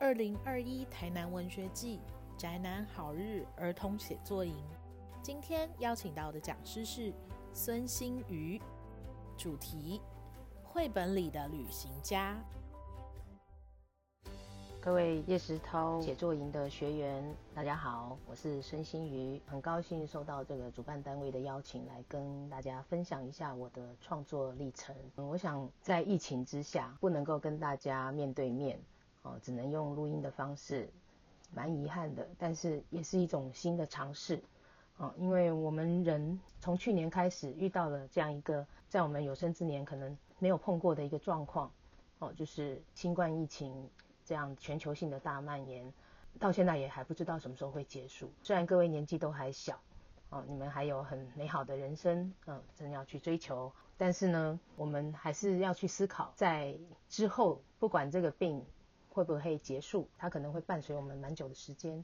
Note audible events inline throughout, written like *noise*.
二零二一台南文学季宅男好日儿童写作营，今天邀请到的讲师是孙新瑜，主题：绘本里的旅行家。各位叶石涛写作营的学员，大家好，我是孙新瑜，很高兴受到这个主办单位的邀请，来跟大家分享一下我的创作历程。我想在疫情之下，不能够跟大家面对面。哦，只能用录音的方式，蛮遗憾的，但是也是一种新的尝试。哦，因为我们人从去年开始遇到了这样一个在我们有生之年可能没有碰过的一个状况，哦，就是新冠疫情这样全球性的大蔓延，到现在也还不知道什么时候会结束。虽然各位年纪都还小，哦，你们还有很美好的人生，嗯，正要去追求，但是呢，我们还是要去思考，在之后不管这个病。会不会结束？它可能会伴随我们蛮久的时间。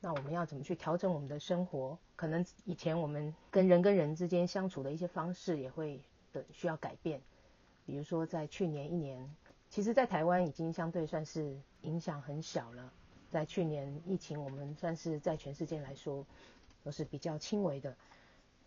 那我们要怎么去调整我们的生活？可能以前我们跟人跟人之间相处的一些方式也会的需要改变。比如说，在去年一年，其实，在台湾已经相对算是影响很小了。在去年疫情，我们算是在全世界来说都是比较轻微的，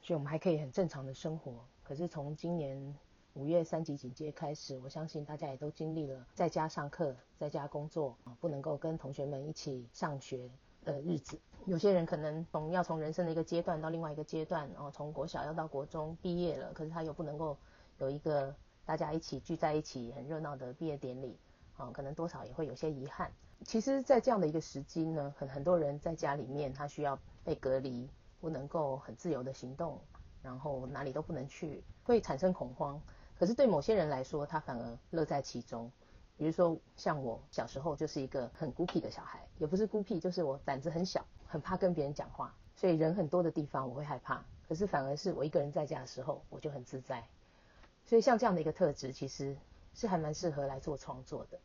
所以我们还可以很正常的生活。可是从今年，五月三级警戒开始，我相信大家也都经历了在家上课、在家工作啊，不能够跟同学们一起上学的日子。有些人可能从要从人生的一个阶段到另外一个阶段，然后从国小要到国中毕业了，可是他又不能够有一个大家一起聚在一起很热闹的毕业典礼啊，可能多少也会有些遗憾。其实，在这样的一个时机呢，很很多人在家里面，他需要被隔离，不能够很自由的行动，然后哪里都不能去，会产生恐慌。可是对某些人来说，他反而乐在其中。比如说，像我小时候就是一个很孤僻的小孩，也不是孤僻，就是我胆子很小，很怕跟别人讲话，所以人很多的地方我会害怕。可是反而是我一个人在家的时候，我就很自在。所以像这样的一个特质，其实是还蛮适合来做创作的。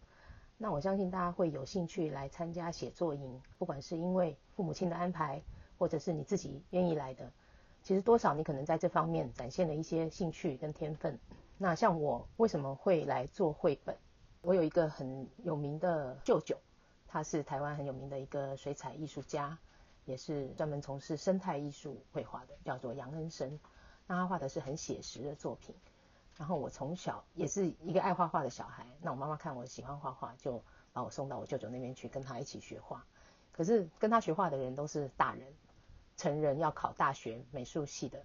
那我相信大家会有兴趣来参加写作营，不管是因为父母亲的安排，或者是你自己愿意来的，其实多少你可能在这方面展现了一些兴趣跟天分。那像我为什么会来做绘本？我有一个很有名的舅舅，他是台湾很有名的一个水彩艺术家，也是专门从事生态艺术绘画的，叫做杨恩生。那他画的是很写实的作品。然后我从小也是一个爱画画的小孩。那我妈妈看我喜欢画画，就把我送到我舅舅那边去跟他一起学画。可是跟他学画的人都是大人，成人要考大学美术系的。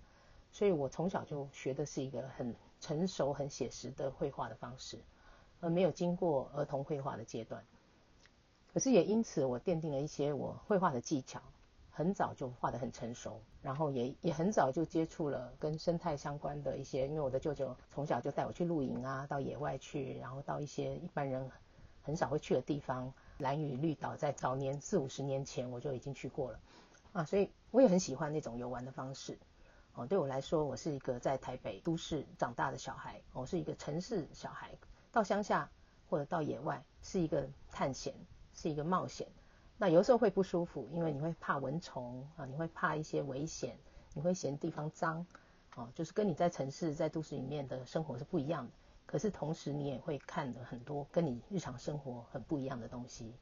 所以我从小就学的是一个很成熟、很写实的绘画的方式，而没有经过儿童绘画的阶段。可是也因此，我奠定了一些我绘画的技巧，很早就画得很成熟，然后也也很早就接触了跟生态相关的一些。因为我的舅舅从小就带我去露营啊，到野外去，然后到一些一般人很少会去的地方，蓝屿绿岛，在早年四五十年前我就已经去过了啊，所以我也很喜欢那种游玩的方式。哦，对我来说，我是一个在台北都市长大的小孩，我是一个城市小孩，到乡下或者到野外是一个探险，是一个冒险。那有时候会不舒服，因为你会怕蚊虫啊，你会怕一些危险，你会嫌地方脏，哦，就是跟你在城市在都市里面的生活是不一样的。可是同时你也会看的很多跟你日常生活很不一样的东西。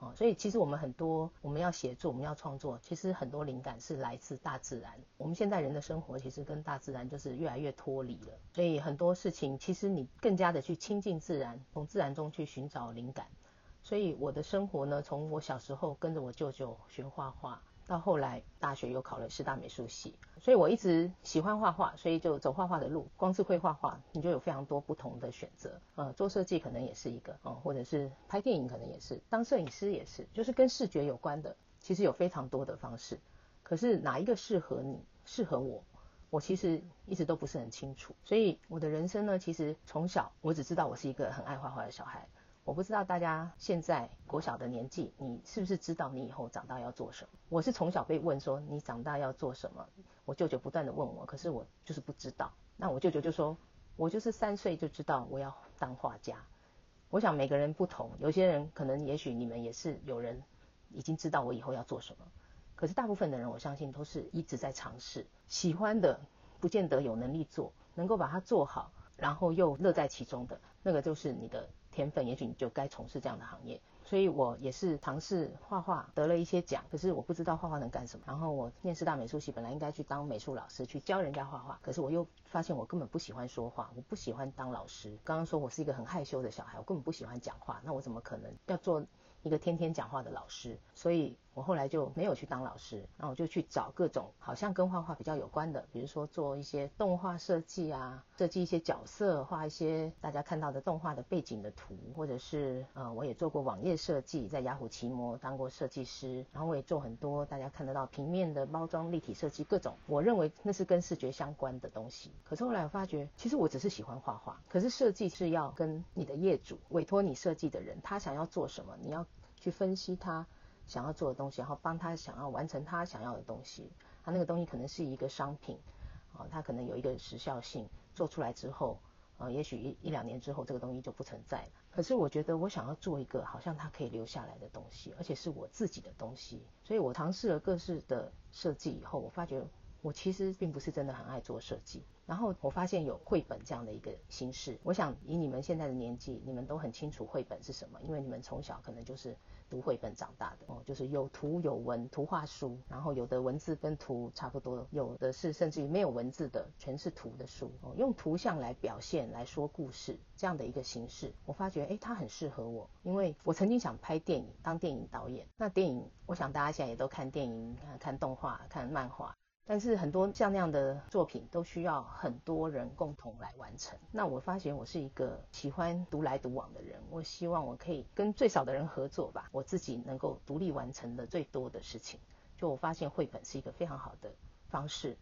哦，所以其实我们很多我们要写作，我们要创作，其实很多灵感是来自大自然。我们现在人的生活其实跟大自然就是越来越脱离了，所以很多事情其实你更加的去亲近自然，从自然中去寻找灵感。所以我的生活呢，从我小时候跟着我舅舅学画画。到后来，大学又考了师大美术系，所以我一直喜欢画画，所以就走画画的路。光是会画画，你就有非常多不同的选择。呃，做设计可能也是一个，哦，或者是拍电影可能也是，当摄影师也是，就是跟视觉有关的，其实有非常多的方式。可是哪一个适合你，适合我，我其实一直都不是很清楚。所以我的人生呢，其实从小我只知道我是一个很爱画画的小孩。我不知道大家现在国小的年纪，你是不是知道你以后长大要做什么？我是从小被问说你长大要做什么，我舅舅不断的问我，可是我就是不知道。那我舅舅就说，我就是三岁就知道我要当画家。我想每个人不同，有些人可能也许你们也是有人已经知道我以后要做什么，可是大部分的人我相信都是一直在尝试，喜欢的不见得有能力做，能够把它做好，然后又乐在其中的那个就是你的。天分，也许你就该从事这样的行业。所以我也是尝试画画，得了一些奖，可是我不知道画画能干什么。然后我念师大美术系，本来应该去当美术老师，去教人家画画，可是我又发现我根本不喜欢说话，我不喜欢当老师。刚刚说我是一个很害羞的小孩，我根本不喜欢讲话，那我怎么可能要做一个天天讲话的老师？所以。我后来就没有去当老师，那我就去找各种好像跟画画比较有关的，比如说做一些动画设计啊，设计一些角色，画一些大家看到的动画的背景的图，或者是呃，我也做过网页设计，在雅虎奇摩当过设计师，然后我也做很多大家看得到平面的包装、立体设计，各种我认为那是跟视觉相关的东西。可是后来我发觉，其实我只是喜欢画画，可是设计是要跟你的业主委托你设计的人，他想要做什么，你要去分析他。想要做的东西，然后帮他想要完成他想要的东西。他那个东西可能是一个商品，啊，他可能有一个时效性，做出来之后，呃，也许一一两年之后这个东西就不存在了。可是我觉得我想要做一个好像它可以留下来的东西，而且是我自己的东西。所以我尝试了各式的设计以后，我发觉我其实并不是真的很爱做设计。然后我发现有绘本这样的一个形式，我想以你们现在的年纪，你们都很清楚绘本是什么，因为你们从小可能就是。读绘本长大的哦，就是有图有文图画书，然后有的文字跟图差不多，有的是甚至于没有文字的，全是图的书哦，用图像来表现来说故事这样的一个形式，我发觉哎，它很适合我，因为我曾经想拍电影，当电影导演。那电影，我想大家现在也都看电影，看动画，看漫画。但是很多像那样的作品都需要很多人共同来完成。那我发现我是一个喜欢独来独往的人，我希望我可以跟最少的人合作吧，我自己能够独立完成的最多的事情。就我发现绘本是一个非常好的方式，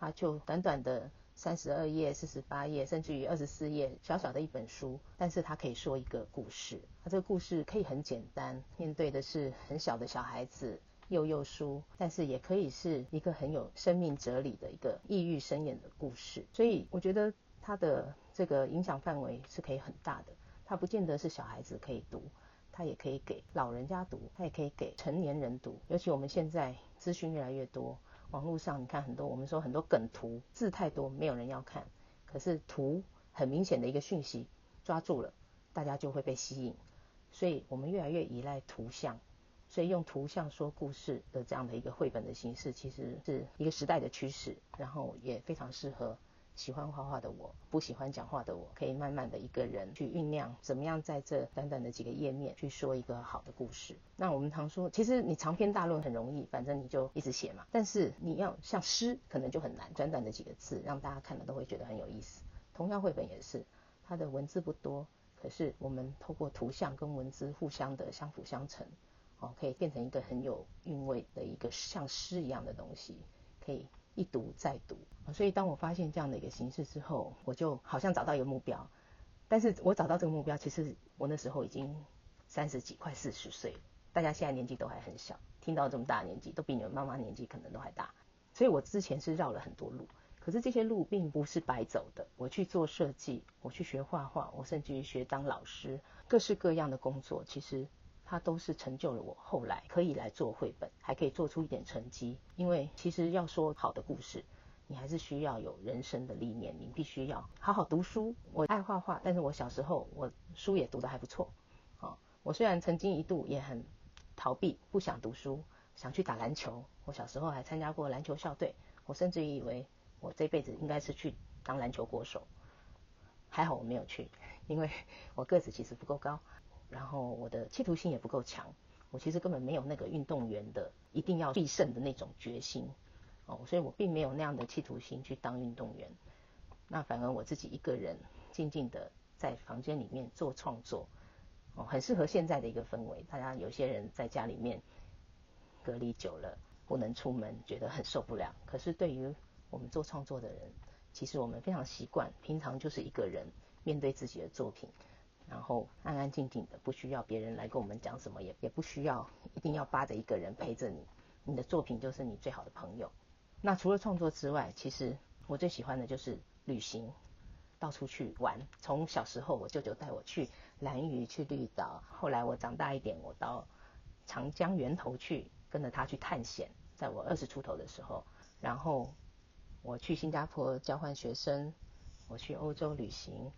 它就短短的三十二页、四十八页，甚至于二十四页，小小的一本书，但是它可以说一个故事。它这个故事可以很简单，面对的是很小的小孩子。幼幼书，但是也可以是一个很有生命哲理的一个意欲深远的故事，所以我觉得它的这个影响范围是可以很大的。它不见得是小孩子可以读，它也可以给老人家读，它也可以给成年人读。尤其我们现在资讯越来越多，网络上你看很多，我们说很多梗图，字太多，没有人要看，可是图很明显的一个讯息抓住了，大家就会被吸引，所以我们越来越依赖图像。所以用图像说故事的这样的一个绘本的形式，其实是一个时代的趋势，然后也非常适合喜欢画画的我，不喜欢讲话的我，可以慢慢的一个人去酝酿，怎么样在这短短的几个页面去说一个好的故事。那我们常说，其实你长篇大论很容易，反正你就一直写嘛。但是你要像诗，可能就很难，短短的几个字，让大家看了都会觉得很有意思。同样绘本也是，它的文字不多，可是我们透过图像跟文字互相的相辅相成。哦，可以变成一个很有韵味的一个像诗一样的东西，可以一读再读。所以当我发现这样的一个形式之后，我就好像找到一个目标。但是我找到这个目标，其实我那时候已经三十几，快四十岁了。大家现在年纪都还很小，听到这么大年纪，都比你们妈妈年纪可能都还大。所以我之前是绕了很多路，可是这些路并不是白走的。我去做设计，我去学画画，我甚至于学当老师，各式各样的工作，其实。它都是成就了我后来可以来做绘本，还可以做出一点成绩。因为其实要说好的故事，你还是需要有人生的历练，你必须要好好读书。我爱画画，但是我小时候我书也读得还不错。啊，我虽然曾经一度也很逃避，不想读书，想去打篮球。我小时候还参加过篮球校队，我甚至以为我这辈子应该是去当篮球国手。还好我没有去，因为 *laughs* 我个子其实不够高。然后我的企图心也不够强，我其实根本没有那个运动员的一定要必胜的那种决心，哦，所以我并没有那样的企图心去当运动员。那反而我自己一个人静静的在房间里面做创作，哦，很适合现在的一个氛围。大家有些人在家里面隔离久了，不能出门，觉得很受不了。可是对于我们做创作的人，其实我们非常习惯，平常就是一个人面对自己的作品。然后安安静静的，不需要别人来跟我们讲什么，也也不需要一定要扒着一个人陪着你。你的作品就是你最好的朋友。那除了创作之外，其实我最喜欢的就是旅行，到处去玩。从小时候我舅舅带我去蓝屿、去绿岛，后来我长大一点，我到长江源头去，跟着他去探险。在我二十出头的时候，然后我去新加坡交换学生，我去欧洲旅行。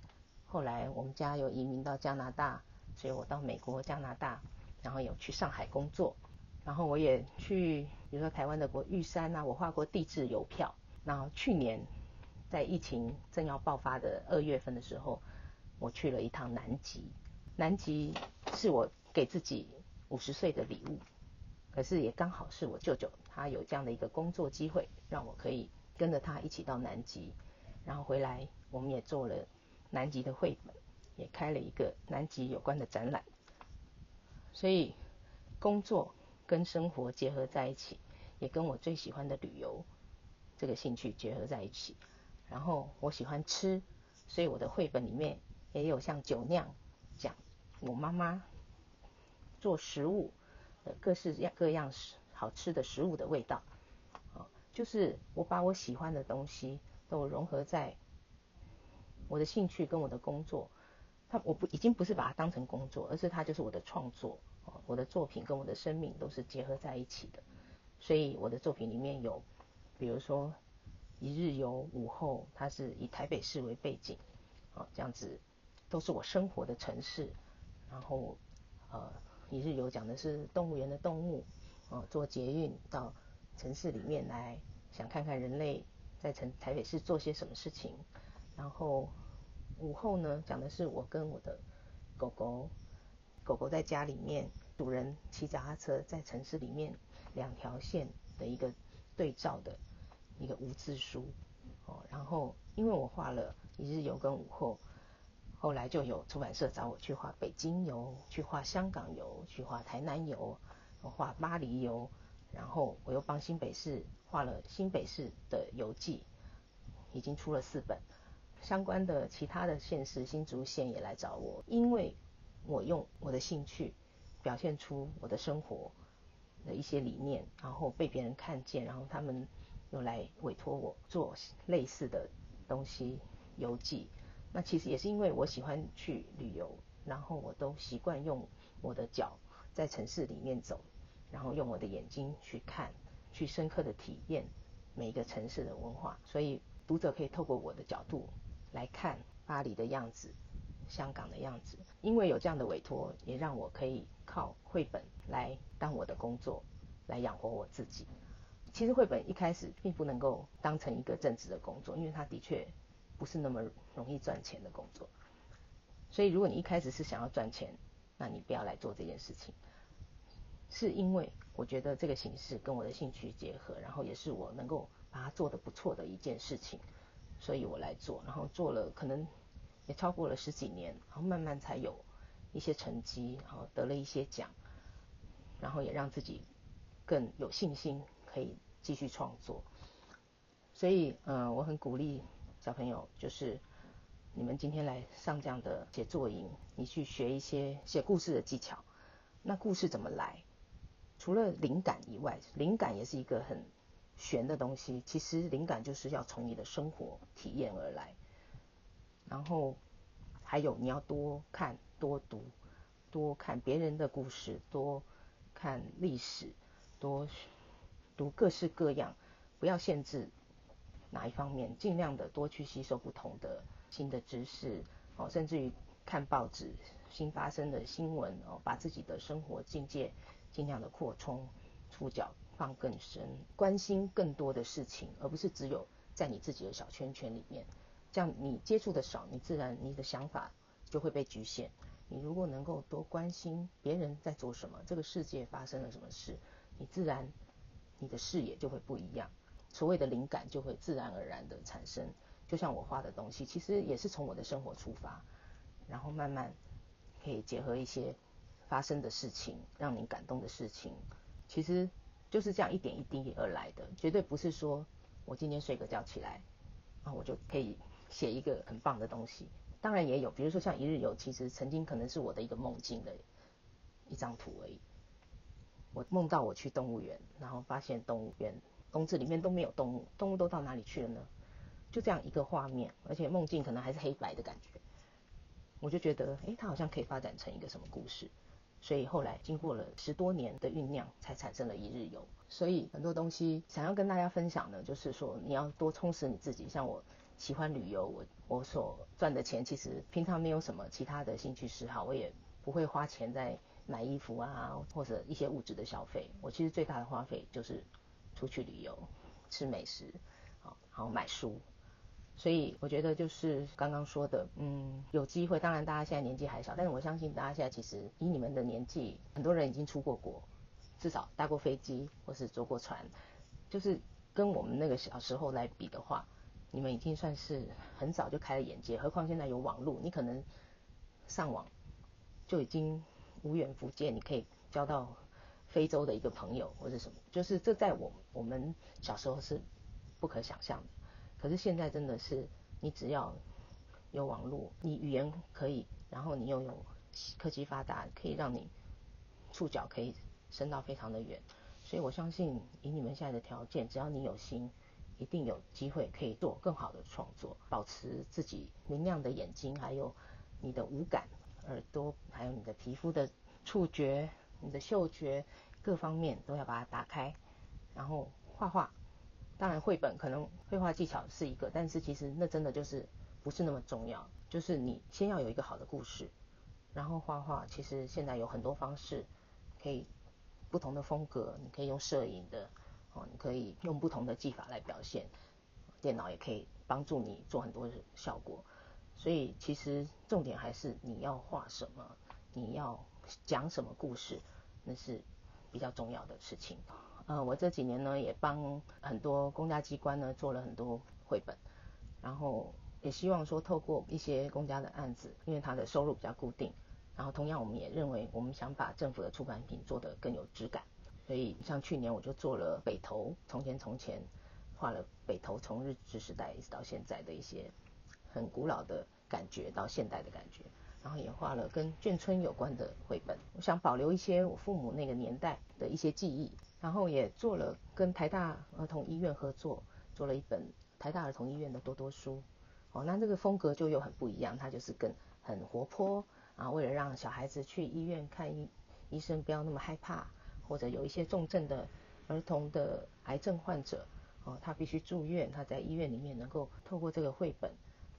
后来我们家有移民到加拿大，所以我到美国、加拿大，然后有去上海工作，然后我也去，比如说台湾的国玉山啊，我画过地质邮票。然后去年在疫情正要爆发的二月份的时候，我去了一趟南极。南极是我给自己五十岁的礼物，可是也刚好是我舅舅他有这样的一个工作机会，让我可以跟着他一起到南极，然后回来我们也做了。南极的绘本也开了一个南极有关的展览，所以工作跟生活结合在一起，也跟我最喜欢的旅游这个兴趣结合在一起。然后我喜欢吃，所以我的绘本里面也有像酒酿讲我妈妈做食物的各式各样好吃的食物的味道。就是我把我喜欢的东西都融合在。我的兴趣跟我的工作，他我不已经不是把它当成工作，而是它就是我的创作哦。我的作品跟我的生命都是结合在一起的，所以我的作品里面有，比如说一日游午后，它是以台北市为背景，啊这样子都是我生活的城市。然后呃一日游讲的是动物园的动物，啊坐捷运到城市里面来，想看看人类在城台北市做些什么事情。然后午后呢，讲的是我跟我的狗狗，狗狗在家里面，主人骑脚踏车在城市里面两条线的一个对照的一个无字书哦。然后因为我画了一日游跟午后，后来就有出版社找我去画北京游，去画香港游，去画台南游，我画巴黎游，然后我又帮新北市画了新北市的游记，已经出了四本。相关的其他的县市新竹县也来找我，因为我用我的兴趣表现出我的生活的一些理念，然后被别人看见，然后他们又来委托我做类似的东西邮寄。那其实也是因为我喜欢去旅游，然后我都习惯用我的脚在城市里面走，然后用我的眼睛去看，去深刻的体验每一个城市的文化，所以读者可以透过我的角度。来看巴黎的样子，香港的样子，因为有这样的委托，也让我可以靠绘本来当我的工作，来养活我自己。其实绘本一开始并不能够当成一个正职的工作，因为它的确不是那么容易赚钱的工作。所以如果你一开始是想要赚钱，那你不要来做这件事情。是因为我觉得这个形式跟我的兴趣结合，然后也是我能够把它做得不错的一件事情。所以我来做，然后做了可能也超过了十几年，然后慢慢才有一些成绩，然后得了一些奖，然后也让自己更有信心可以继续创作。所以，嗯，我很鼓励小朋友，就是你们今天来上这样的写作营，你去学一些写故事的技巧。那故事怎么来？除了灵感以外，灵感也是一个很。玄的东西，其实灵感就是要从你的生活体验而来。然后还有你要多看、多读、多看别人的故事，多看历史，多读各式各样，不要限制哪一方面，尽量的多去吸收不同的新的知识哦，甚至于看报纸新发生的新闻哦，把自己的生活境界尽量的扩充触角。放更深，关心更多的事情，而不是只有在你自己的小圈圈里面。这样你接触的少，你自然你的想法就会被局限。你如果能够多关心别人在做什么，这个世界发生了什么事，你自然你的视野就会不一样。所谓的灵感就会自然而然的产生。就像我画的东西，其实也是从我的生活出发，然后慢慢可以结合一些发生的事情，让你感动的事情，其实。就是这样一点一滴而来的，绝对不是说我今天睡个觉起来，啊，我就可以写一个很棒的东西。当然也有，比如说像一日游，其实曾经可能是我的一个梦境的一张图而已。我梦到我去动物园，然后发现动物园笼子里面都没有动物，动物都到哪里去了呢？就这样一个画面，而且梦境可能还是黑白的感觉，我就觉得，哎，它好像可以发展成一个什么故事。所以后来经过了十多年的酝酿，才产生了一日游。所以很多东西想要跟大家分享的，就是说你要多充实你自己。像我喜欢旅游，我我所赚的钱其实平常没有什么其他的兴趣嗜好，我也不会花钱在买衣服啊或者一些物质的消费。我其实最大的花费就是出去旅游、吃美食，好，然后买书。所以我觉得就是刚刚说的，嗯，有机会。当然大家现在年纪还小，但是我相信大家现在其实以你们的年纪，很多人已经出过国，至少搭过飞机或是坐过船，就是跟我们那个小时候来比的话，你们已经算是很早就开了眼界。何况现在有网络，你可能上网就已经无远弗届，你可以交到非洲的一个朋友或者什么，就是这在我我们小时候是不可想象的。可是现在真的是，你只要有网络，你语言可以，然后你又有科技发达，可以让你触角可以伸到非常的远。所以我相信，以你们现在的条件，只要你有心，一定有机会可以做更好的创作。保持自己明亮的眼睛，还有你的五感，耳朵，还有你的皮肤的触觉，你的嗅觉，各方面都要把它打开，然后画画。当然，绘本可能绘画技巧是一个，但是其实那真的就是不是那么重要。就是你先要有一个好的故事，然后画画。其实现在有很多方式，可以不同的风格，你可以用摄影的，哦，你可以用不同的技法来表现。电脑也可以帮助你做很多效果。所以其实重点还是你要画什么，你要讲什么故事，那是比较重要的事情。呃，我这几年呢也帮很多公家机关呢做了很多绘本，然后也希望说透过一些公家的案子，因为它的收入比较固定，然后同样我们也认为我们想把政府的出版品做得更有质感，所以像去年我就做了北投，从前从前画了北投从日治时代一直到现在的一些很古老的感觉到现代的感觉。然后也画了跟眷村有关的绘本，我想保留一些我父母那个年代的一些记忆。然后也做了跟台大儿童医院合作，做了一本台大儿童医院的多多书。哦，那这个风格就又很不一样，它就是更很活泼啊。为了让小孩子去医院看医医生不要那么害怕，或者有一些重症的儿童的癌症患者，哦，他必须住院，他在医院里面能够透过这个绘本。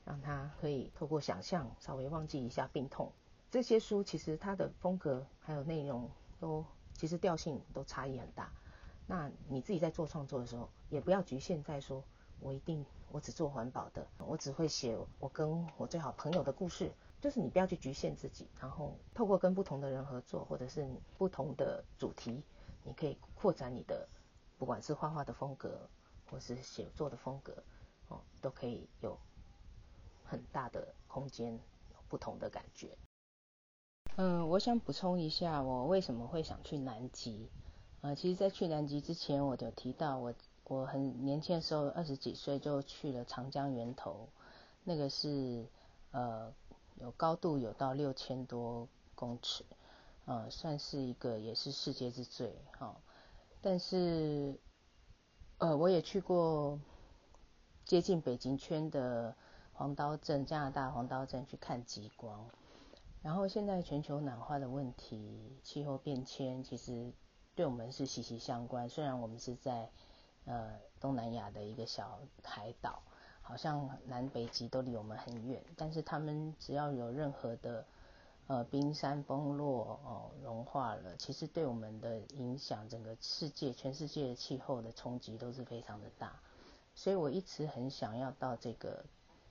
让他可以透过想象稍微忘记一下病痛。这些书其实它的风格还有内容都其实调性都差异很大。那你自己在做创作的时候，也不要局限在说，我一定我只做环保的，我只会写我跟我最好朋友的故事。就是你不要去局限自己，然后透过跟不同的人合作，或者是不同的主题，你可以扩展你的，不管是画画的风格，或是写作的风格，哦，都可以有。很大的空间，不同的感觉。嗯，我想补充一下，我为什么会想去南极？呃，其实，在去南极之前，我就提到我我很年轻的时候，二十几岁就去了长江源头，那个是呃有高度有到六千多公尺，呃，算是一个也是世界之最哈。但是呃，我也去过接近北极圈的。黄刀镇，加拿大黄刀镇去看极光。然后现在全球暖化的问题，气候变迁其实对我们是息息相关。虽然我们是在呃东南亚的一个小海岛，好像南北极都离我们很远，但是他们只要有任何的呃冰山崩落哦融化了，其实对我们的影响，整个世界全世界的气候的冲击都是非常的大。所以我一直很想要到这个。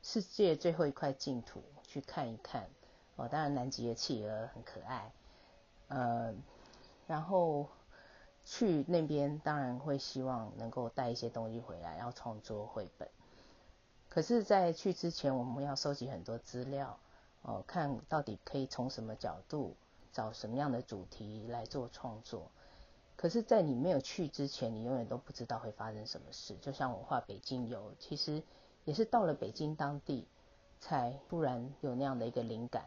世界最后一块净土去看一看哦，当然南极的企鹅很可爱，呃，然后去那边当然会希望能够带一些东西回来，然后创作绘本。可是，在去之前，我们要收集很多资料哦，看到底可以从什么角度找什么样的主题来做创作。可是，在你没有去之前，你永远都不知道会发生什么事。就像我画北京游，其实。也是到了北京当地，才突然有那样的一个灵感。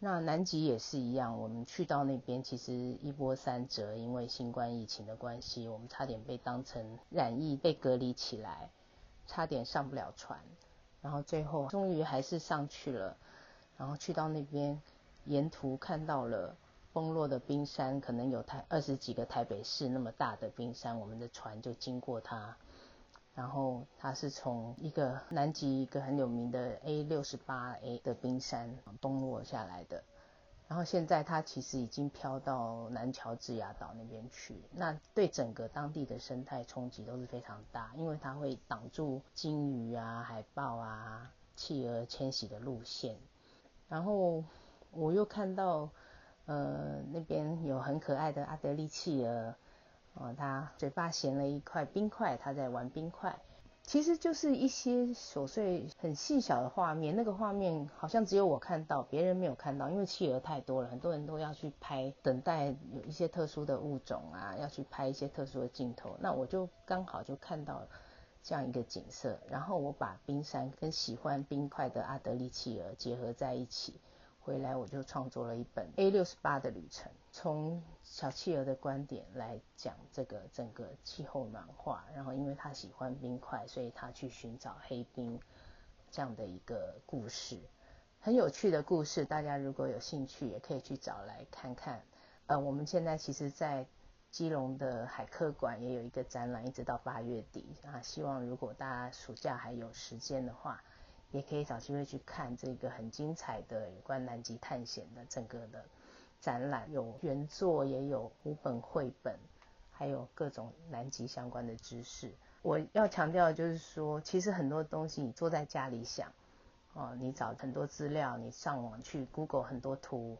那南极也是一样，我们去到那边，其实一波三折，因为新冠疫情的关系，我们差点被当成染疫被隔离起来，差点上不了船。然后最后终于还是上去了，然后去到那边，沿途看到了崩落的冰山，可能有台二十几个台北市那么大的冰山，我们的船就经过它。然后它是从一个南极一个很有名的 A 六十八 A 的冰山崩落下来的。然后现在它其实已经飘到南乔治亚岛那边去，那对整个当地的生态冲击都是非常大，因为它会挡住鲸鱼啊、海豹啊、企鹅迁徙的路线。然后我又看到，呃，那边有很可爱的阿德利企鹅，哦，它嘴巴衔了一块冰块，它在玩冰块。其实就是一些琐碎、很细小的画面，那个画面好像只有我看到，别人没有看到，因为企鹅太多了，很多人都要去拍，等待有一些特殊的物种啊，要去拍一些特殊的镜头。那我就刚好就看到这样一个景色，然后我把冰山跟喜欢冰块的阿德利企鹅结合在一起。回来我就创作了一本 A 六十八的旅程，从小企鹅的观点来讲这个整个气候暖化，然后因为他喜欢冰块，所以他去寻找黑冰这样的一个故事，很有趣的故事。大家如果有兴趣，也可以去找来看看。呃，我们现在其实，在基隆的海科馆也有一个展览，一直到八月底啊。希望如果大家暑假还有时间的话。也可以找机会去看这个很精彩的有关南极探险的整个的展览，有原作，也有五本绘本，还有各种南极相关的知识。我要强调的就是说，其实很多东西你坐在家里想，哦，你找很多资料，你上网去 Google 很多图，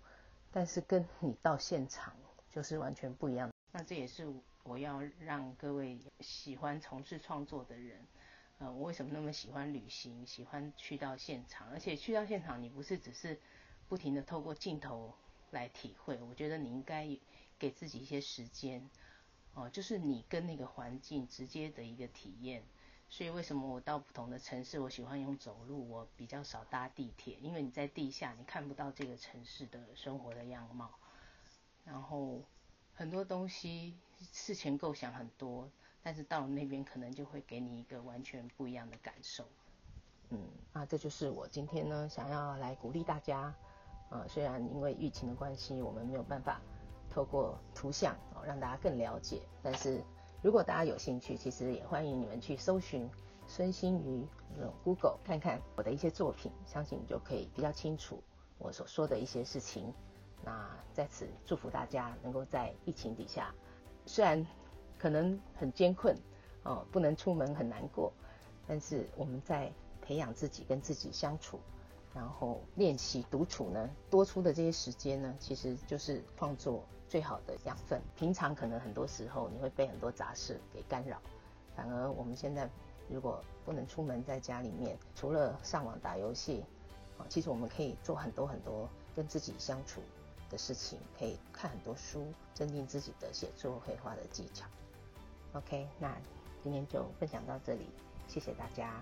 但是跟你到现场就是完全不一样。那这也是我要让各位喜欢从事创作的人。呃，我为什么那么喜欢旅行？喜欢去到现场，而且去到现场，你不是只是不停的透过镜头来体会。我觉得你应该给自己一些时间，哦，就是你跟那个环境直接的一个体验。所以为什么我到不同的城市，我喜欢用走路，我比较少搭地铁，因为你在地下你看不到这个城市的生活的样貌，然后很多东西事前构想很多。但是到了那边，可能就会给你一个完全不一样的感受。嗯，那这就是我今天呢想要来鼓励大家。呃，虽然因为疫情的关系，我们没有办法透过图像哦让大家更了解，但是如果大家有兴趣，其实也欢迎你们去搜寻孙兴瑜 Google 看看我的一些作品，相信你就可以比较清楚我所说的一些事情。那在此祝福大家能够在疫情底下，虽然。可能很艰困，哦，不能出门很难过，但是我们在培养自己跟自己相处，然后练习独处呢，多出的这些时间呢，其实就是创作最好的养分。平常可能很多时候你会被很多杂事给干扰，反而我们现在如果不能出门，在家里面除了上网打游戏，啊，其实我们可以做很多很多跟自己相处的事情，可以看很多书，增进自己的写作绘画的技巧。OK，那今天就分享到这里，谢谢大家。